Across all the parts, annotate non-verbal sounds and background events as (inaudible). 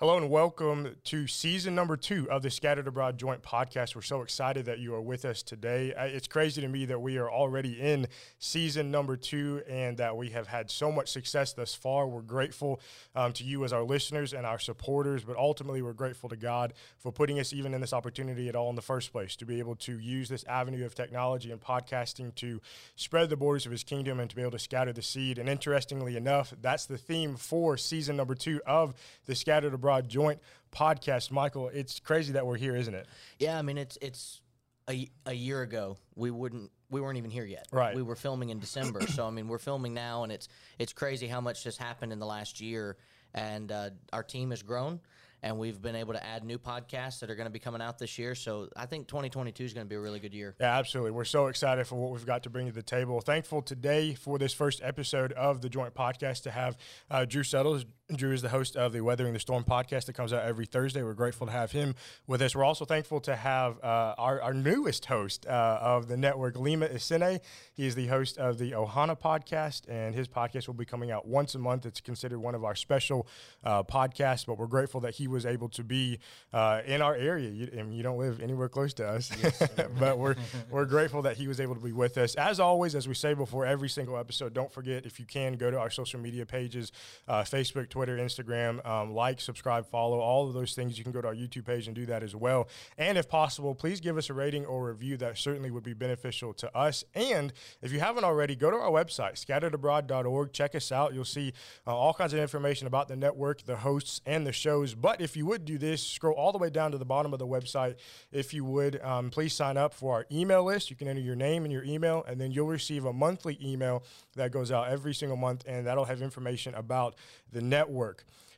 Hello and welcome to season number two of the Scattered Abroad Joint Podcast. We're so excited that you are with us today. Uh, it's crazy to me that we are already in season number two and that we have had so much success thus far. We're grateful um, to you as our listeners and our supporters, but ultimately we're grateful to God for putting us even in this opportunity at all in the first place to be able to use this avenue of technology and podcasting to spread the borders of His kingdom and to be able to scatter the seed. And interestingly enough, that's the theme for season number two of the Scattered Abroad Broad Joint podcast. Michael, it's crazy that we're here, isn't it? Yeah, I mean it's it's a, a year ago we wouldn't we weren't even here yet. Right. We were filming in December, so I mean we're filming now, and it's it's crazy how much has happened in the last year, and uh, our team has grown and we've been able to add new podcasts that are going to be coming out this year. So I think 2022 is going to be a really good year. Yeah, absolutely. We're so excited for what we've got to bring to the table. Thankful today for this first episode of the joint podcast to have uh, Drew Settles. Drew is the host of the Weathering the Storm podcast that comes out every Thursday. We're grateful to have him with us. We're also thankful to have uh, our, our newest host uh, of the network, Lima Isene. He is the host of the Ohana podcast, and his podcast will be coming out once a month. It's considered one of our special uh, podcasts, but we're grateful that he was able to be uh, in our area. You, mean, you don't live anywhere close to us, yes, (laughs) but we're we're grateful that he was able to be with us. As always, as we say before every single episode, don't forget if you can go to our social media pages, uh, Facebook, Twitter, Instagram, um, like, subscribe, follow, all of those things. You can go to our YouTube page and do that as well. And if possible, please give us a rating or review. That certainly would be beneficial to us. And if you haven't already, go to our website, scatteredabroad.org. Check us out. You'll see uh, all kinds of information about the network, the hosts, and the shows. But if you would do this, scroll all the way down to the bottom of the website. If you would, um, please sign up for our email list. You can enter your name and your email, and then you'll receive a monthly email that goes out every single month, and that'll have information about the network.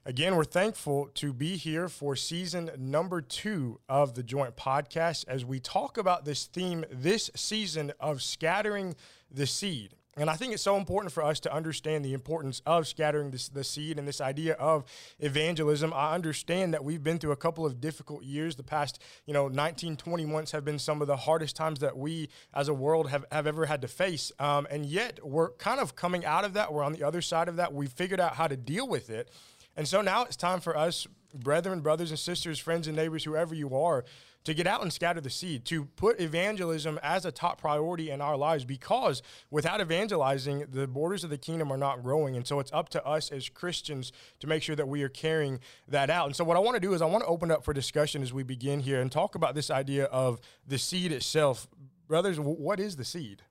Again, we're thankful to be here for season number two of the Joint Podcast as we talk about this theme this season of scattering the seed. And I think it's so important for us to understand the importance of scattering this, the seed and this idea of evangelism. I understand that we've been through a couple of difficult years. The past, you know, 19, 20 months have been some of the hardest times that we as a world have, have ever had to face. Um, and yet we're kind of coming out of that. We're on the other side of that. We've figured out how to deal with it. And so now it's time for us, brethren, brothers and sisters, friends and neighbors, whoever you are, to get out and scatter the seed, to put evangelism as a top priority in our lives because without evangelizing, the borders of the kingdom are not growing. And so it's up to us as Christians to make sure that we are carrying that out. And so what I want to do is I want to open up for discussion as we begin here and talk about this idea of the seed itself. Brothers, what is the seed?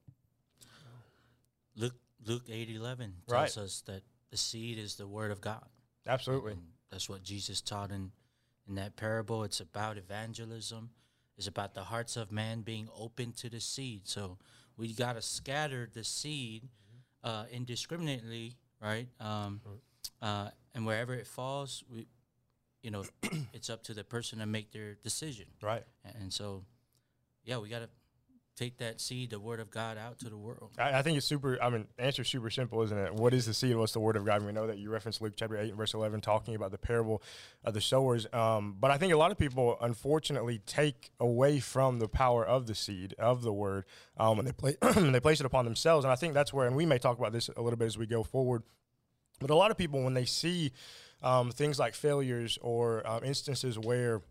Luke Luke 8 11 tells right. us that the seed is the word of God. Absolutely. And that's what Jesus taught in, in that parable. It's about evangelism. It's about the hearts of man being open to the seed. So we got to scatter the seed uh, indiscriminately, right? Um, uh, and wherever it falls, we, you know, it's up to the person to make their decision. Right. And so, yeah, we got to take that seed, the word of God, out to the world? I, I think it's super. I mean, the answer super simple, isn't it? What is the seed? What's the word of God? We know that you referenced Luke chapter eight verse eleven, talking about the parable of the sowers. Um, but I think a lot of people, unfortunately, take away from the power of the seed of the word, um, and they play (clears throat) they place it upon themselves. And I think that's where, and we may talk about this a little bit as we go forward. But a lot of people, when they see um, things like failures or um, instances where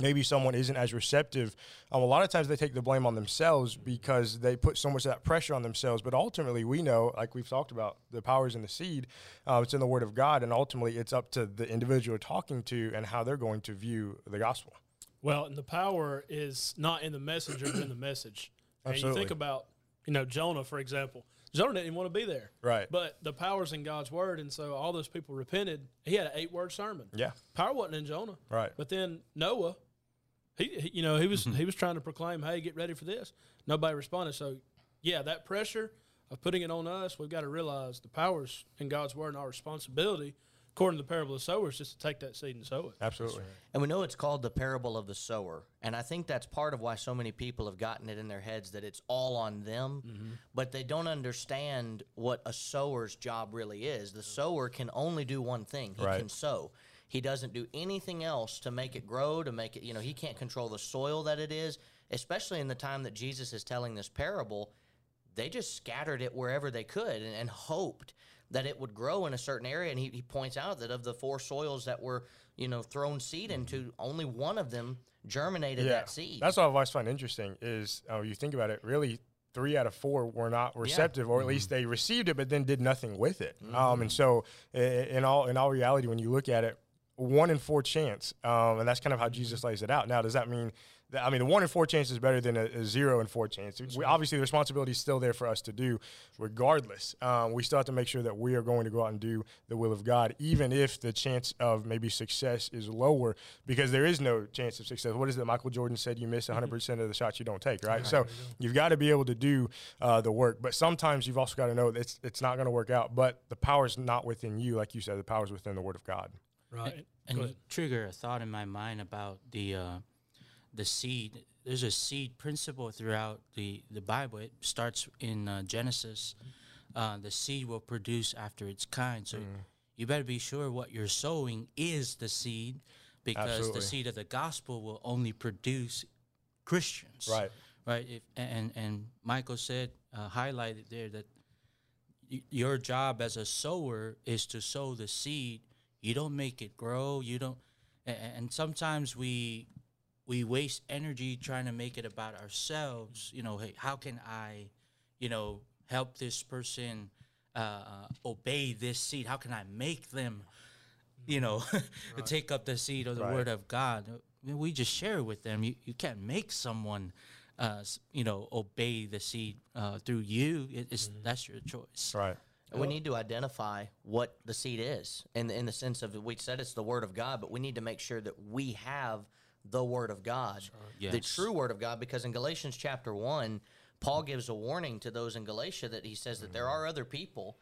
maybe someone isn't as receptive. Um, a lot of times they take the blame on themselves because they put so much of that pressure on themselves. But ultimately, we know, like we've talked about, the powers in the seed. Uh, it's in the Word of God, and ultimately, it's up to the individual talking to and how they're going to view the gospel. Well, and the power is not in the messenger, but in the message. And Absolutely. you think about, you know, Jonah, for example. Jonah didn't want to be there. Right. But the power's in God's word. And so all those people repented. He had an eight word sermon. Yeah. Power wasn't in Jonah. Right. But then Noah, he, he you know, he was mm-hmm. he was trying to proclaim, hey, get ready for this. Nobody responded. So yeah, that pressure of putting it on us, we've got to realize the powers in God's word and our responsibility according to the parable of the sower, is just to take that seed and sow it. Absolutely. And we know it's called the parable of the sower. And I think that's part of why so many people have gotten it in their heads that it's all on them, mm-hmm. but they don't understand what a sower's job really is. The sower can only do one thing he right. can sow. He doesn't do anything else to make it grow, to make it, you know, he can't control the soil that it is, especially in the time that Jesus is telling this parable. They just scattered it wherever they could and, and hoped that it would grow in a certain area. And he, he points out that of the four soils that were, you know, thrown seed into, only one of them germinated that seed. That's what I always find interesting is uh, you think about it, really three out of four were not receptive, or at least they received it, but then did nothing with it. Um, and so, in all in all reality, when you look at it, one in four chance, um, and that's kind of how Jesus lays it out. Now, does that mean? that I mean, the one in four chance is better than a, a zero in four chance. We, obviously, the responsibility is still there for us to do, regardless. Um, we still have to make sure that we are going to go out and do the will of God, even if the chance of maybe success is lower, because there is no chance of success. What is it? Michael Jordan said, "You miss 100 percent of the shots you don't take." Right. So you've got to be able to do uh, the work, but sometimes you've also got to know that it's it's not going to work out. But the power is not within you, like you said. The power is within the Word of God. Right. and Go you ahead. trigger a thought in my mind about the uh, the seed. There's a seed principle throughout the the Bible. It starts in uh, Genesis. Uh, the seed will produce after its kind. So you better be sure what you're sowing is the seed, because Absolutely. the seed of the gospel will only produce Christians. Right. Right. If, and and Michael said uh, highlighted there that y- your job as a sower is to sow the seed. You don't make it grow. You don't, and sometimes we we waste energy trying to make it about ourselves. You know, hey, how can I, you know, help this person uh, obey this seed? How can I make them, you know, (laughs) take up the seed of the Right. word of God? I mean, we just share it with them. You you can't make someone. Uh, you know, obey the seed uh, through you. It, it's that's your choice. Right. And we need to identify what the seed is in the, in the sense of we said it's the word of God, but we need to make sure that we have the word of God, the Yes. true word of God, because in Galatians chapter one, Paul gives a warning to those in Galatia that he says that there mm-hmm. are other people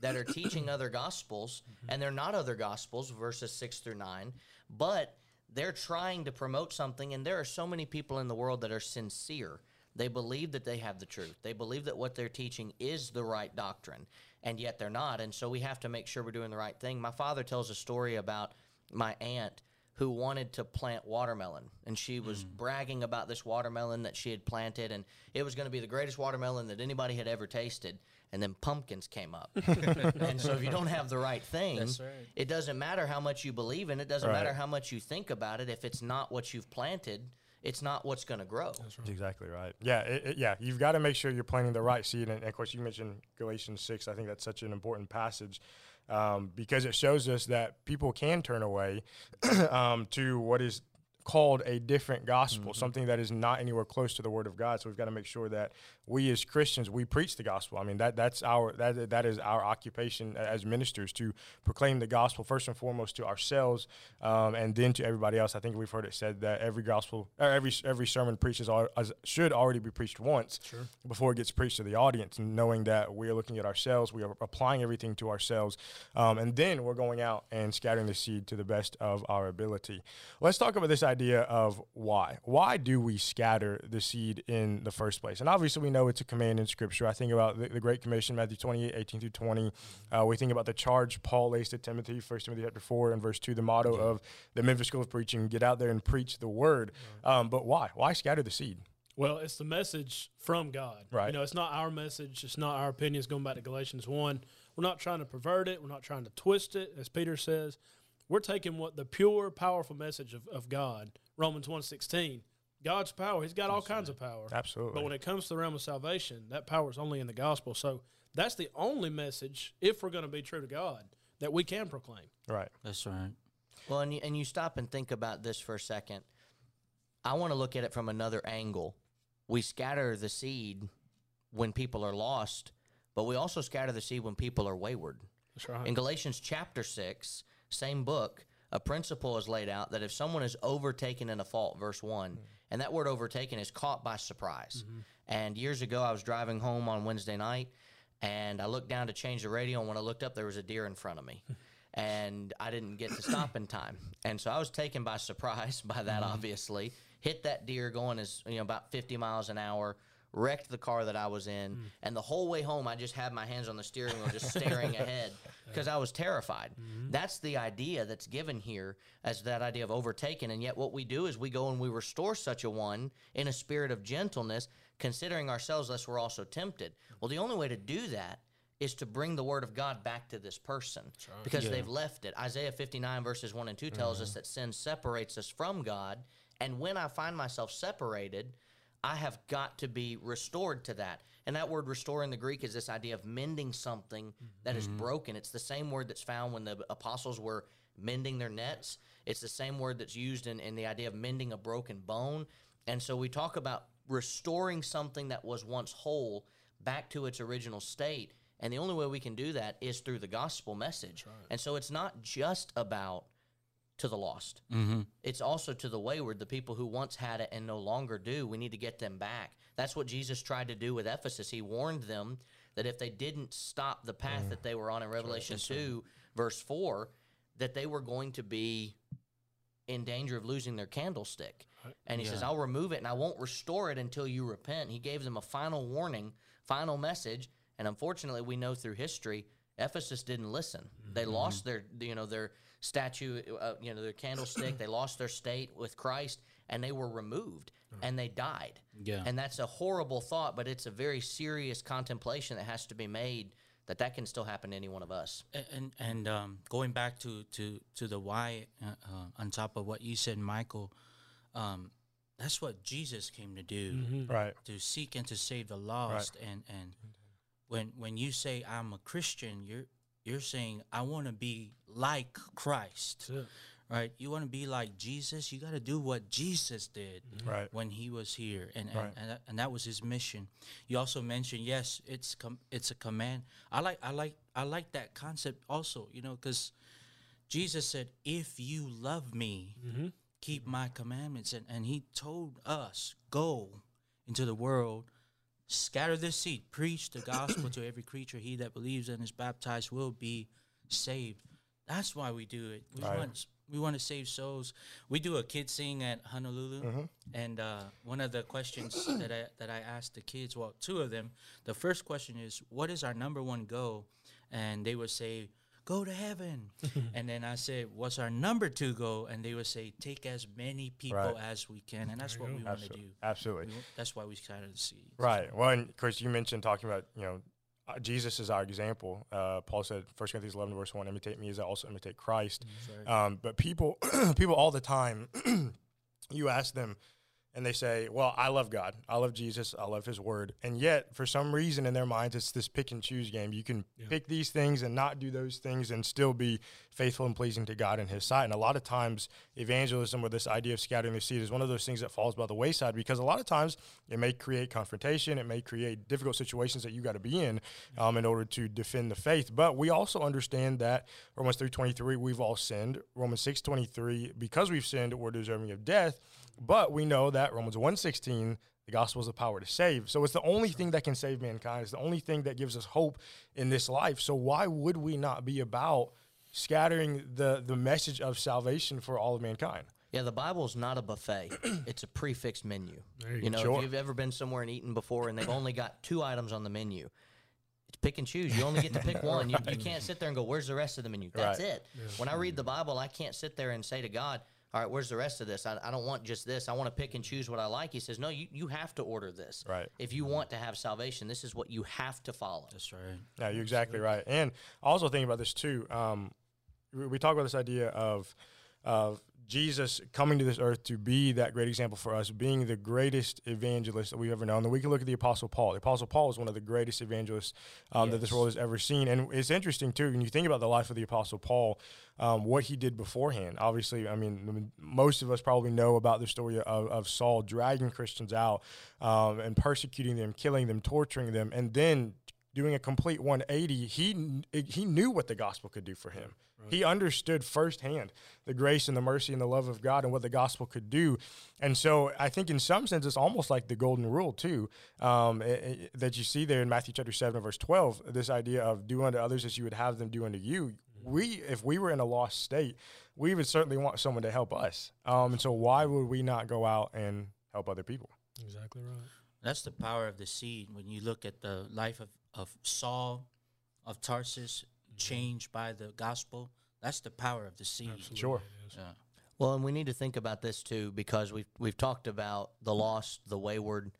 that are teaching other gospels, mm-hmm. and they're not other gospels, verses six through nine, but they're trying to promote something, and there are so many people in the world that are sincere. They believe that they have the truth. They believe that what they're teaching is the right doctrine, and yet they're not. And so we have to make sure we're doing the right thing. My father tells a story about my aunt who wanted to plant watermelon, and she was hmm. bragging about this watermelon that she had planted, and it was going to be the greatest watermelon that anybody had ever tasted. And then pumpkins came up. (laughs) and so if you don't have the right thing, right. it doesn't matter how much you believe in it, doesn't Right. matter how much you think about it. If it's not what you've planted, it's not what's going to grow. That's exactly right. Yeah, it, it- yeah. You've got to make sure you're planting the right seed, and, and of course, you mentioned Galatians six. I think that's such an important passage um, because it shows us that people can turn away (clears throat) um, to what is called a different gospel, something that is not anywhere close to the Word of God. So we've got to make sure that we, as Christians, we preach the gospel. I mean, that that's our that that is our occupation as ministers to proclaim the gospel first and foremost to ourselves, um, and then to everybody else. I think we've heard it said that every gospel or every every sermon preaches al- as, should already be preached once before it gets preached to the audience, and knowing that we are looking at ourselves, we are applying everything to ourselves, um, and then we're going out and scattering the seed to the best of our ability. Let's talk about this idea of why. Why do we scatter the seed in the first place? And obviously, we know it's a command in Scripture. I think about the, the Great Commission, Matthew 28, 18 through 20. Uh, we think about the charge Paul lays to Timothy, 1 Timothy chapter 4 and verse 2, the motto of the Memphis School of Preaching, get out there and preach the word. Um, but why? Why scatter the seed? Well, it's the message from God. Right. You know, it's not our message. It's not our opinions. Going back to Galatians 1, we're not trying to pervert it. We're not trying to twist it, as Peter says. We're taking what the pure, powerful message of, of God, Romans 1.16, God's power. He's got all kinds of power. Absolutely. But when it comes to the realm of salvation, that power is only in the gospel. So that's the only message, if we're going to be true to God, that we can proclaim. right. That's right. Well, and you, and you stop and think about this for a second. I want to look at it from another angle. We scatter the seed when people are lost, but we also scatter the seed when people are wayward. That's right. In Galatians chapter 6, same book, a principle is laid out that if someone is overtaken in a fault, verse 1, hmm. and that word overtaken is caught by surprise. Mm-hmm. And years ago, I was driving home on Wednesday night, and I looked down to change the radio, and when I looked up, there was a deer in front of me. (laughs) and I didn't get to stop in time. And so I was taken by surprise (laughs) by that, mm-hmm. obviously. Hit that deer going as, you know, about 50 miles an hour, wrecked the car that I was in. Hmm. And the whole way home, I just had my hands on the steering wheel, just staring (laughs) ahead because I was terrified. Mm-hmm. That's the idea that's given here as that idea of overtaken. And yet, what we do is we go and we restore such a one in a spirit of gentleness, considering ourselves lest we're also tempted. Well, the only way to do that is to bring the word of God back to this person because they've left it. Isaiah 59 verses 1 and 2 tells us uh-huh. that sin separates us from God, and when I find myself separated, I have got to be restored to that. And that word restore in the Greek is this idea of mending something that is mm-hmm. broken. It's the same word that's found when the apostles were mending their nets. It's the same word that's used in, in the idea of mending a broken bone. And so we talk about restoring something that was once whole back to its original state. And the only way we can do that is through the gospel message. And so it's not just about to the lost. Mm-hmm. It's also to the wayward, the people who once had it and no longer do. We need to get them back. That's what Jesus tried to do with Ephesus. He warned them that if they didn't stop the path mm. that they were on in Revelation 2, verse 4, that they were going to be in danger of losing their candlestick. Uh, and he says, I'll remove it and I won't restore it until you repent. He gave them a final warning, final message. And unfortunately, we know through history, Ephesus didn't listen. They mm-hmm. lost their, you know, their statue, uh, you know, their candlestick. they lost their state with Christ, and they were removed, and they died. Yeah. And that's a horrible thought, but it's a very serious contemplation that has to be made. That that can still happen to any one of us. A- and and um, going back to to to the why uh, uh, on top of what you said michael um, that's what jesus came to do Right. to seek and to save the lost and and when when you say i'm a christian you're you're saying i want to be like christ. That's it. right? You want to be like jesus? You got to do what jesus did mm-hmm. Right. when he was here and and, Right. and, that, and that was his mission. You also mentioned yes it's com- it's a command. I like i like i like that concept also you know because jesus said if you love me mm-hmm. keep my commandments. And, and he told us go into the world scatter the seed. Preach the gospel to every creature. He that believes and is baptized will be saved. That's why we do it. We Right. want we want to save souls. We do a kid sing at honolulu and uh, one of the questions (coughs) that I, that I asked the kids well two of them the first question is what is our number one goal? And they would say go to heaven (laughs) and then i said what's our number two goal and they would say take as many people Right. as we can and that's what we want to do Absolutely. we, that's why we started the seed Right. Well, and Chris, you mentioned talking about, you know, uh, Jesus is our example. Uh, Paul said, 1 Corinthians 11, verse 1, imitate me as I also imitate Christ. Um, but people, (clears throat) people all the time, (clears throat) you ask them, and they say, Well, I love God. I love Jesus. I love his word. And yet, for some reason in their minds, it's this pick and choose game. You can pick these things and not do those things and still be faithful and pleasing to God in his sight. And a lot of times, evangelism or this idea of scattering the seed is one of those things that falls by the wayside because a lot of times it may create confrontation. It may create difficult situations that you got to be in um, in order to defend the faith. But we also understand that Romans 3.23, we've all sinned. Romans 6.23, because we've sinned, we're deserving of death. But we know that Romans 1.16, the gospel is the power to save. So it's the only thing that can save mankind. It's the only thing that gives us hope in this life. So why would we not be about scattering the, the message of salvation for all of mankind? Yeah, the Bible is not a buffet. (clears throat) it's a prix fixe menu. You You know, Sure. if you've ever been somewhere and eaten before and they've only got two items on the menu, it's pick and choose. You only get to pick (laughs) one. You, you can't sit there and go, "Where's the rest of the menu?" That's Right. it. When I read the Bible, I can't sit there and say to God, "All right, where's the rest of this? I, I don't want just this. I want to pick and choose what I like." He says, "No, you, you have to order this. Right. If you want to have salvation, this is what you have to follow." that's right Yeah, you're exactly right. And I also think about this too. Um, we, we talk about this idea of of Jesus coming to this earth to be that great example for us, being the greatest evangelist that we've ever known. Then we can look at the Apostle Paul. The Apostle Paul is one of the greatest evangelists um, that this world has ever seen. And it's interesting too when you think about the life of the Apostle Paul, um, what he did beforehand. Obviously, I mean, I mean, most of us probably know about the story of, of Saul dragging Christians out um, and persecuting them, killing them, torturing them, and then doing a complete 180, he he knew what the gospel could do for him. He understood firsthand the grace and the mercy and the love of God and what the gospel could do. And so I think in some sense it's almost like the golden rule too um, eh, eh, that you see there in Matthew chapter 7 verse 12, this idea of do unto others as you would have them do unto you. We, if we were in a lost state, we would certainly want someone to help us. Um, and so why would we not go out and help other people? Exactly right. That's the power of the seed. When you look at the life of, of Saul of Tarsus, changed by the gospel, that's the power of the seed. Sure. Yeah. Well, and we need to think about this too because we've we've talked about the lost, the wayward.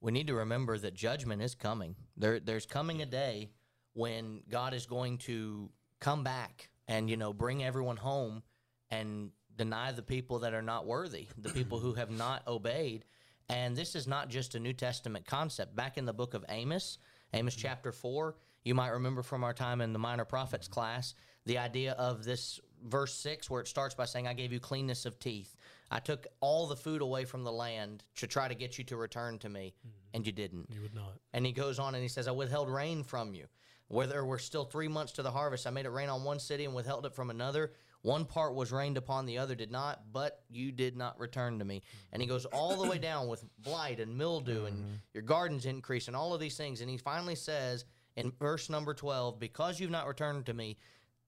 We need to remember that judgment is coming. There, there's coming a day when God is going to come back and you know bring everyone home and deny the people that are not worthy, the people who have not obeyed. And this is not just a New Testament concept. Back in the book of Amos, Amos mm-hmm. chapter 4, you might remember from our time in the minor prophets class, the idea of this verse 6 where it starts by saying, I gave you cleanness of teeth. I took all the food away from the land to try to get you to return to me, mm-hmm. and you didn't. You would not. And he goes on and he says, I withheld rain from you. Whether we're still three months to the harvest, I made it rain on one city and withheld it from another. One part was rained upon, the other did not, but you did not return to me. And he goes all the way down with blight and mildew, and mm-hmm. your gardens increase, and all of these things. And he finally says in verse number 12, Because you've not returned to me,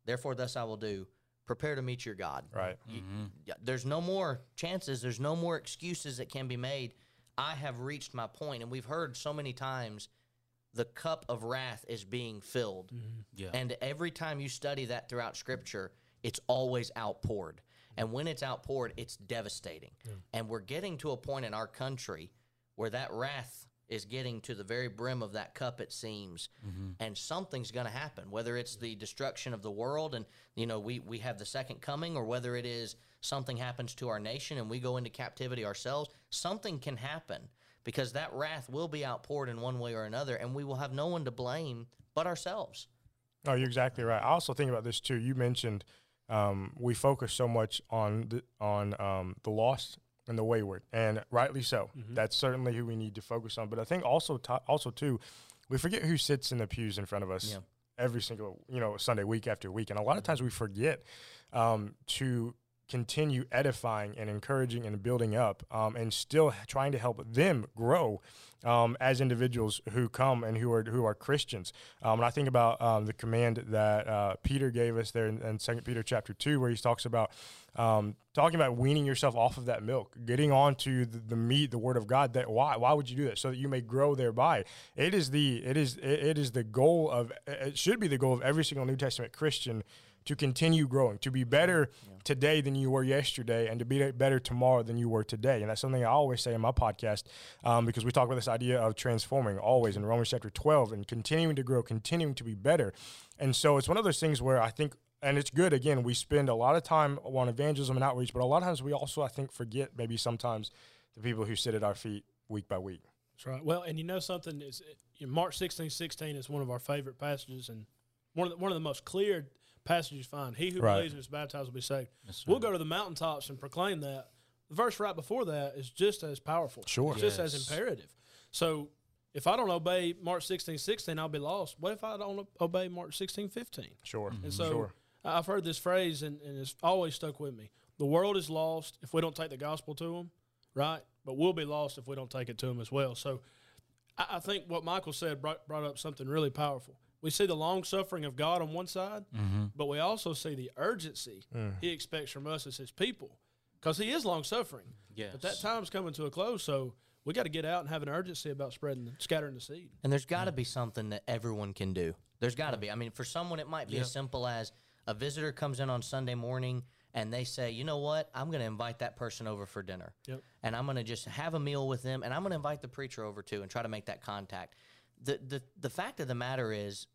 therefore thus I will do. Prepare to meet your God. Right. You- mm-hmm. yeah, there's no more chances. There's no more excuses that can be made. I have reached my point, and we've heard so many times the cup of wrath is being filled. Mm-hmm. Yeah. And every time you study that throughout Scripture, it's always outpoured. And mm. when it's outpoured, it's devastating. And we're getting to a point in our country where that wrath is getting to the very brim of that cup it seems mm-hmm. and something's going to happen whether it's the destruction of the world and you know we we have the second coming or whether it is something happens to our nation and we go into captivity ourselves something can happen because that wrath will be outpoured in one way or another and we will have no one to blame but ourselves Oh, you're exactly right. I also think about this too. You mentioned um, we focus so much on the, on um, the lost and the wayward, and rightly so. That's certainly who we need to focus on. But I think also to, also too, we forget who sits in the pews in front of us Yeah. every single you know Sunday, week after week, and a lot of times we forget um, to continue edifying and encouraging and building up, um, and still trying to help them grow um, as individuals who come and who are who are Christians. Um, and I think about um, the command that uh, Peter gave us there in, in Second Peter chapter two, where he talks about um, talking about weaning yourself off of that milk, getting onto the, the meat, the Word of God. That why why would you do that? So that you may grow thereby. It is the it is it, it is the goal of it should be the goal of every single New Testament Christian to continue growing, to be better today than you were yesterday, and to be better tomorrow than you were today. And that's something I always say in my podcast um, because we talk about this idea of transforming always in Romans chapter 12 and continuing to grow, continuing to be better. And so it's one of those things where I think, and it's good, again, we spend a lot of time on evangelism and outreach, but a lot of times we also, I think, forget maybe sometimes the people who sit at our feet week by week. That's right. Well, and you know something is you know, Mark sixteen sixteen is one of our favorite passages and one of the, one of the most clear passages is fine. He who Right. believes and is baptized will be saved. We'll go to the mountaintops and proclaim that. The verse right before that is just as powerful. Sure. It's just as imperative. So if I don't obey Mark sixteen sixteen, I'll be lost. What if I don't obey Mark sixteen fifteen? Sure. And mm-hmm. so sure. I've heard this phrase and, and it's always stuck with me. The world is lost if we don't take the gospel to them, right? But we'll be lost if we don't take it to them as well. So I, I think what Michael said brought, brought up something really powerful. We see the long suffering of God on one side, mm-hmm. but we also see the urgency mm. He expects from us as His people because He is long suffering. But that Yes. time's coming to a close, so we got to get out and have an urgency about spreading, scattering the seed. And there's got to mm. be something that everyone can do. There's got to mm. be. I mean, for someone, it might be as simple as a visitor comes in on Sunday morning and they say, you know what, I'm going to invite that person over for dinner. Yep. And I'm going to just have a meal with them and I'm going to invite the preacher over too and try to make that contact. The, the, the fact of the matter is,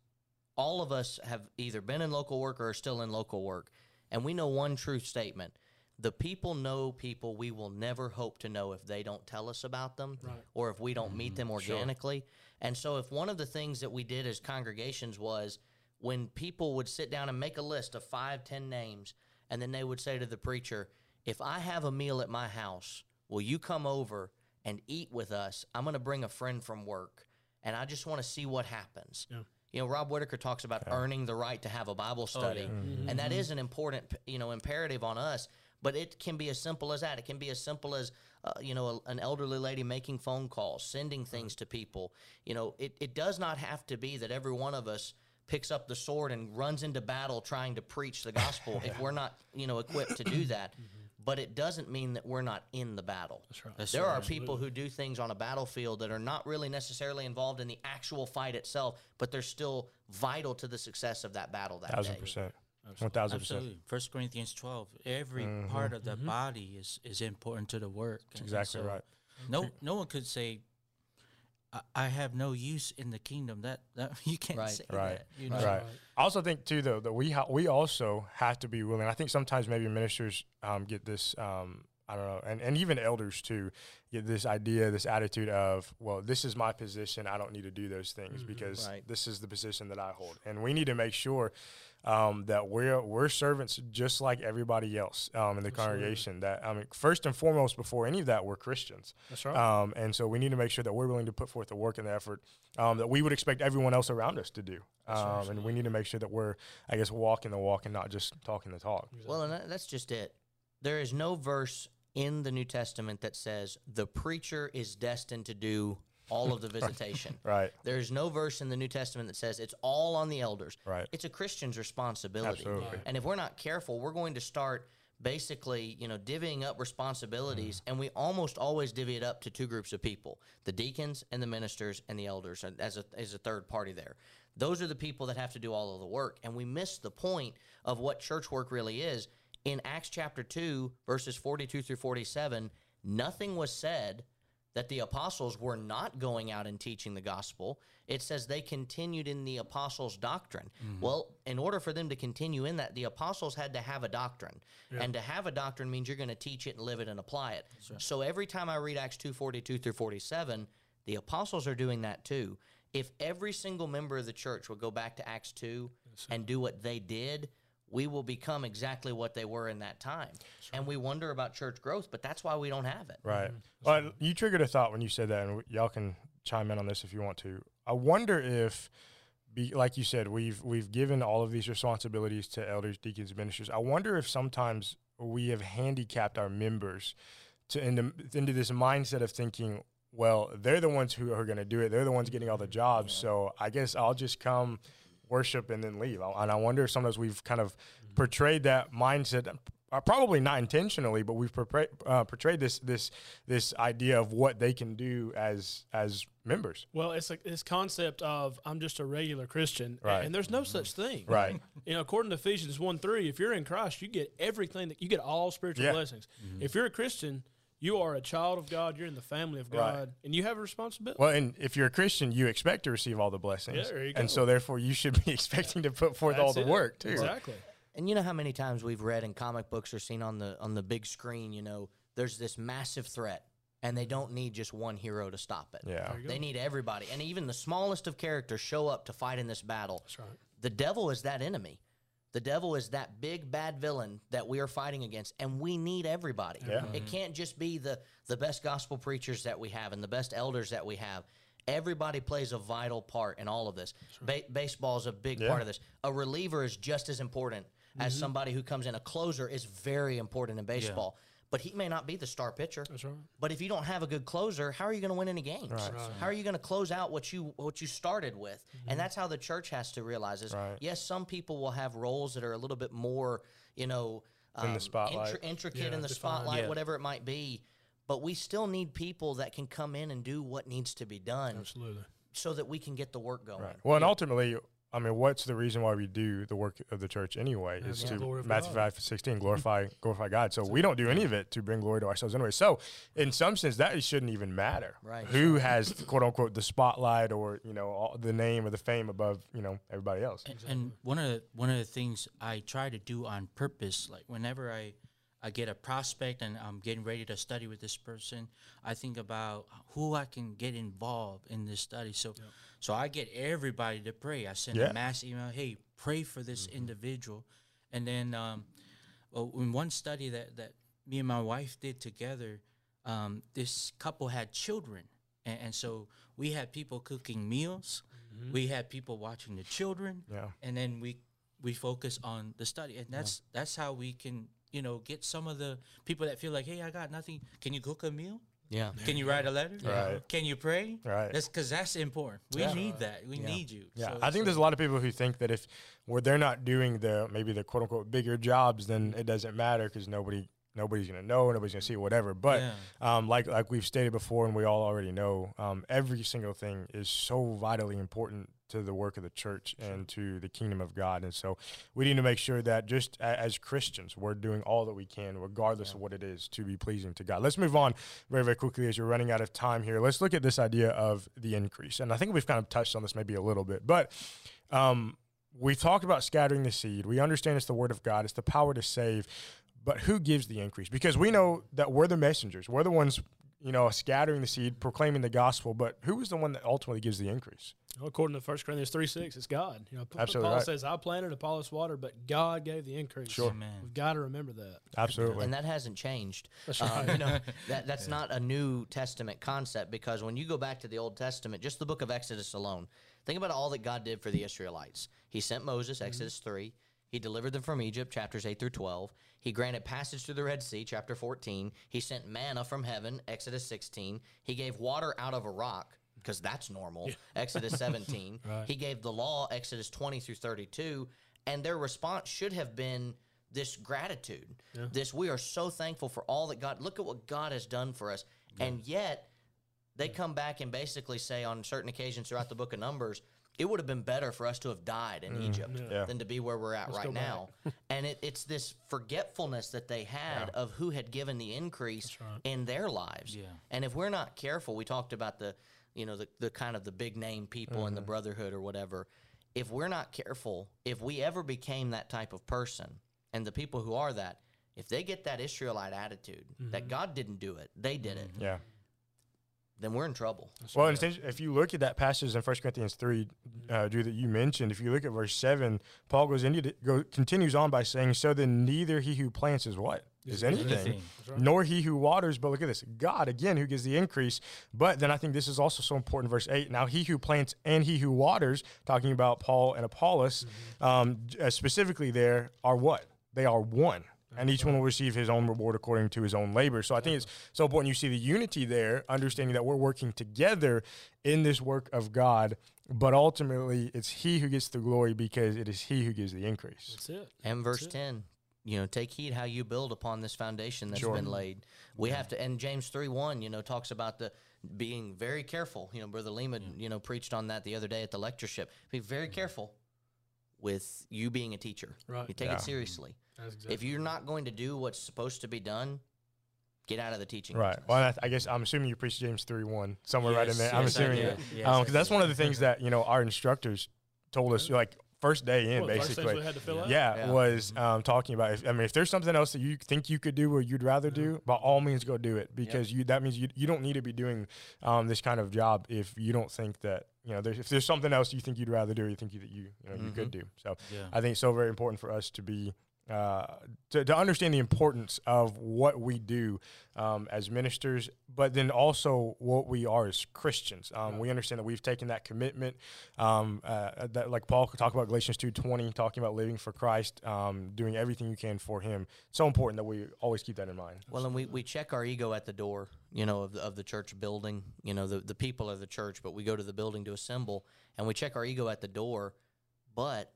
all of us have either been in local work or are still in local work. And we know one true statement. The people know people we will never hope to know if they don't tell us about them or if we don't meet mm-hmm. them organically. And so, if one of the things that we did as congregations was when people would sit down and make a list of five, ten names, and then they would say to the preacher, If I have a meal at my house, will you come over and eat with us? I'm going to bring a friend from work, and I just want to see what happens. You know, Rob Whitaker talks about earning the right to have a Bible oh, study, mm-hmm. and that mm-hmm. is an important, you know, imperative on us. But it can be as simple as that. It can be as simple as, uh, you know, a, an elderly lady making phone calls, sending things to people. You know, it, it does not have to be that every one of us picks up the sword and runs into battle trying to preach the gospel (laughs) if we're not, you know, equipped to do that. Mm-hmm. But it doesn't mean that we're not in the battle. That's right. That's there right. are people who do things on a battlefield that are not really necessarily involved in the actual fight itself, but they're still vital to the success of that battle that Thousand day. percent. One thousand percent. Absolutely. First Corinthians 12. Every part of the mm-hmm. body is, is important to the work. That's exactly right. No, no one could say I, I have no use in the kingdom. That that (laughs) you can't Right. say Right. that. You know? Right. I also think too, though, that we ha- we also have to be willing. I think sometimes maybe ministers um, get this. Um, I don't know, and, and even elders too get this idea, this attitude of, well, this is my position. I don't need to do those things because Right. this is the position that I hold, and we need to make sure um, that we're we're servants just like everybody else um, in the congregation. That I mean, first and foremost, before any of that, we're Christians. That's right. Um, and so we need to make sure that we're willing to put forth the work and the effort um, that we would expect everyone else around us to do. Um, and we need to make sure that we're, I guess, walking the walk and not just talking the talk. Well, and that, that's just it. There is no verse in the New Testament that says the preacher is destined to do all of the (laughs) visitation. Right. There's no verse in the New Testament that says it's all on the elders. Right. It's a Christian's responsibility. Absolutely. And if we're not careful, we're going to start basically, you know, divvying up responsibilities, Mm. and we almost always divvy it up to two groups of people: the deacons and the ministers and the elders, and as a as a third party there. Those are the people that have to do all of the work, and we miss the point of what church work really is. In Acts chapter two, verses forty-two through forty-seven, nothing was said that the apostles were not going out and teaching the gospel. It says they continued in the apostles' doctrine. Mm-hmm. Well, in order for them to continue in that, the apostles had to have a doctrine. And to have a doctrine means you're going to teach it and live it and apply it. So every time I read Acts 2:42 through 47, the apostles are doing that too. If every single member of the church would go back to Acts 2 and do what they did, we will become exactly what they were in that time. And we wonder about church growth, but that's why we don't have it. Right. Mm-hmm. Well, you triggered a thought when you said that, and y'all can chime in on this if you want to. I wonder if, be, like you said, we've we've given all of these responsibilities to elders, deacons, ministers. I wonder if sometimes we have handicapped our members to into, into this mindset of thinking, well, they're the ones who are going to do it. They're the ones getting all the jobs. So I guess I'll just come worship and then leave. And I wonder if sometimes we've kind of portrayed that mindset, uh, probably not intentionally, but we've portray, uh, portrayed this this this idea of what they can do as as members. Well, it's like this concept of I'm just a regular Christian, Right. and there's no such thing. Right. You know, according to Ephesians one three, if you're in Christ, you get everything that you get all spiritual Yeah. blessings. If you're a Christian, you are a child of God. You're in the family of Right. God, and you have a responsibility. Well, and if you're a Christian, you expect to receive all the blessings. Yeah, there you And so therefore you should be (laughs) expecting to put forth all the it. work too. Exactly. And you know how many times we've read in comic books or seen on the on the big screen, you know, there's this massive threat and they don't need just one hero to stop it. Yeah. They need everybody. And even the smallest of characters show up to fight in this battle. That's right. The devil is that enemy. The devil is that big bad villain that we are fighting against, and we need everybody. Yeah. It mm-hmm. can't just be the the best gospel preachers that we have and the best elders that we have. Everybody plays a vital part in all of this. Ba- baseball is a big Yeah. part of this. A reliever is just as important as mm-hmm. somebody who comes in. A closer is very important in baseball, but he may not be the star pitcher. That's right. But if you don't have a good closer, how are you going to win any games? Right. How are you going to close out what you what you started with? And that's how the church has to realize is Right. yes, some people will have roles that are a little bit more, you know, In the um, spotlight. intri- intricate Yeah, in the defined. spotlight, Yeah. whatever it might be. But we still need people that can come in and do what needs to be done Absolutely. so that we can get the work going. Right. Well, and ultimately, I mean, what's the reason why we do the work of the church anyway? Is the to Matthew God. five sixteen glorify (laughs) glorify God. So we don't do any of it to bring glory to ourselves anyway. So in some sense, that shouldn't even matter. Right. Who has quote unquote the spotlight or you know all, the name or the fame above you know everybody else? And, and one of the, one of the things I try to do on purpose, like whenever I I get a prospect and I'm getting ready to study with this person, I think about who I can get involved in this study. So so I get everybody to pray. I send Yeah. a mass email, hey, pray for this individual, and then um, well, in one study that that me and my wife did together, um, this couple had children, and, and so we had people cooking meals. We had people watching the children, Yeah. and then we we focus on the study, and that's that's how we can you know get some of the people that feel like, hey, I got nothing. Can you cook a meal? Yeah. Can you write a letter? Right. Can you pray? Right. That's because that's important. We Yeah. need that. We need you. Yeah, So- I think so- there's a lot of people who think that if where they're not doing the maybe the quote unquote bigger jobs, then it doesn't matter because nobody nobody's gonna know, nobody's gonna see whatever. But Yeah. um, like like we've stated before, and we all already know, um, every single thing is so vitally important to the work of the church and to the kingdom of God. And so we need to make sure that just as Christians, we're doing all that we can, regardless of what it is, to be pleasing to God. Let's move on very, very quickly as you're running out of time here. Let's look at this idea of the increase. And I think we've kind of touched on this maybe a little bit, but um, we've talked about scattering the seed. We understand it's the word of God, it's the power to save. But who gives the increase? Because we know that we're the messengers. We're the ones, you know, scattering the seed, proclaiming the gospel. But who is the one that ultimately gives the increase? Well, according to 1 Corinthians 3 6, it's God. You know, Absolutely Paul right. says, I planted, Apollos water, but God gave the increase. Sure. Amen. We've got to remember that. Absolutely. and that hasn't changed. That's Um, right. you know, (laughs) that that's not a New Testament concept because when you go back to the Old Testament, just the book of Exodus alone, think about all that God did for the Israelites. He sent Moses, Exodus three. He delivered them from Egypt, chapters eight through twelve. He granted passage through the Red Sea, chapter fourteen. He sent manna from heaven, Exodus sixteen. He gave water out of a rock. Because that's normal. Exodus (laughs) 17. He gave the law, Exodus 20 through 32. And their response should have been this gratitude. This, we are so thankful for all that God, look at what God has done for us. And yet, they come back and basically say on certain occasions throughout the book of Numbers, it would have been better for us to have died in mm. Egypt Yeah. than to be where we're at right go back. now. (laughs) and it, it's this forgetfulness that they had of who had given the increase in their lives. Yeah. And if we're not careful, we talked about the, you know, the, the kind of the big name people in the mm-hmm. brotherhood or whatever. If we're not careful, if we ever became that type of person, and the people who are that, if they get that Israelite attitude that mm-hmm. God didn't do it, they did it, yeah. Then we're in trouble. Well, and if you look at that passage in 1 Corinthians 3, uh, Drew, that you mentioned, if you look at verse 7, Paul goes into go, continues on by saying, So then neither he who plants is what? Is anything, anything. nor he who waters, but look at this God again who gives the increase. But then I think this is also so important, verse 8. Now he who plants and he who waters, talking about Paul and Apollos, um, j- uh, specifically there, are what? They are one. And each one will receive his own reward according to his own labor. So I think it's so important you see the unity there, understanding that we're working together in this work of God, but ultimately it's he who gets the glory because it is he who gives the increase. That's it. And verse 10, you know, take heed how you build upon this foundation that's Sure. been laid. We have to, and James 3 1, you know, talks about the being very careful. You know, Brother Lehman, you know, preached on that the other day at the lectureship. Be very mm-hmm. careful with you being a teacher. Right. You take Yeah. it seriously. Exactly If you're not going to do what's supposed to be done, get out of the teaching. Right. business. Well, I, I guess I'm assuming you preach James 3 1 somewhere right in Yes, there. I'm assuming did. it. Yes, Because that's one of the things that, you know, our instructors told us, like, first day in, One of first basically. we had to fill out. Yeah, Yeah. was um, talking about. If, I mean, if there's something else that you think you could do or you'd rather do, by all means, go do it because you that means you you don't need to be doing um, this kind of job if you don't think that you know there's, if there's something else you think you'd rather do or you think you, that you you know you could mm-hmm. do. So Yeah. I think it's so very important for us to be. Uh, to, to understand the importance of what we do um, as ministers, but then also what we are as Christians. Um, We understand that we've taken that commitment, um, uh, that like Paul could talk about Galatians two twenty, talking about living for Christ, um, doing everything you can for Him. So important that we always keep that in mind. Well, and we, we check our ego at the door, you know, of the, of the church building. You know, the, the people of the church, but we go to the building to assemble, and we check our ego at the door. But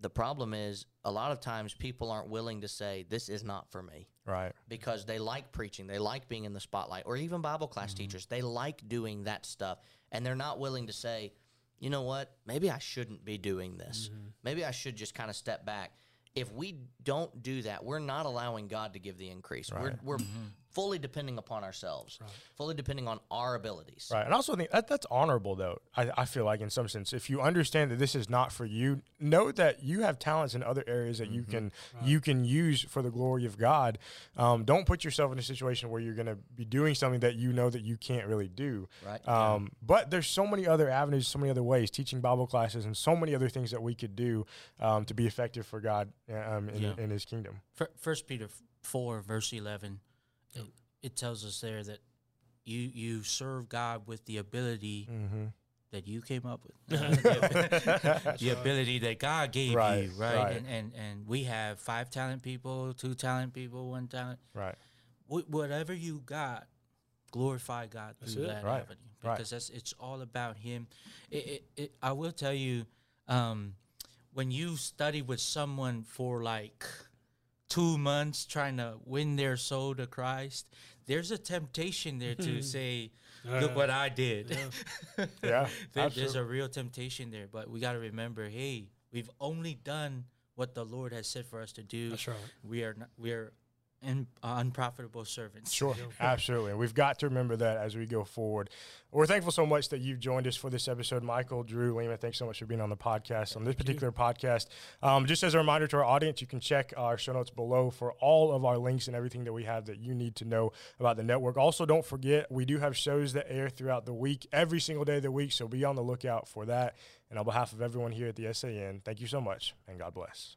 the problem is, a lot of times people aren't willing to say, "This is not for me," Right. because they like preaching, they like being in the spotlight, or even Bible class mm-hmm. teachers, they like doing that stuff, and they're not willing to say, "You know what? Maybe I shouldn't be doing this. Mm-hmm. Maybe I should just kind of step back." If we don't do that, we're not allowing God to give the increase. We're, we're mm-hmm. Fully depending upon ourselves, fully depending on our abilities. Right. And I also think that that's honorable, though. I, I feel like, in some sense, if you understand that this is not for you, know that you have talents in other areas that you can you can use for the glory of God. Um, don't put yourself in a situation where you're going to be doing something that you know that you can't really do. Right. Um, But there's so many other avenues, so many other ways, teaching Bible classes, and so many other things that we could do um, to be effective for God um, in, Yeah. in His kingdom. Fir- First Peter four verse eleven, it, it tells us there that you you serve God with the ability Mm-hmm. that you came up with, (laughs) (laughs) the, the ability that God gave Right, you, right? right. And, and and we have five talent people, two talent people, one talent. Right. Wh- whatever you got, glorify God through it. that Right, avenue right. because that's it's all about Him. It, it, it, I will tell you, um, when you study with someone for like two months trying to win their soul to Christ, there's a temptation there to hmm. say, look what I did. Yeah, (laughs) There- there's a real temptation there, but we got to remember, hey, we've only done what the Lord has said for us to do. That's right. We are not, we are in, uh, unprofitable servants. Sure, absolutely. And we've got to remember that as we go forward. We're thankful so much that you've joined us for this episode. Michael, Drew, Lima, thanks so much for being on the podcast, on this particular podcast. Um, just as a reminder to our audience, you can check our show notes below for all of our links and everything that we have that you need to know about the network. Also, don't forget, we do have shows that air throughout the week, every single day of the week, so be on the lookout for that. And on behalf of everyone here at the SAN, thank you so much, and God bless.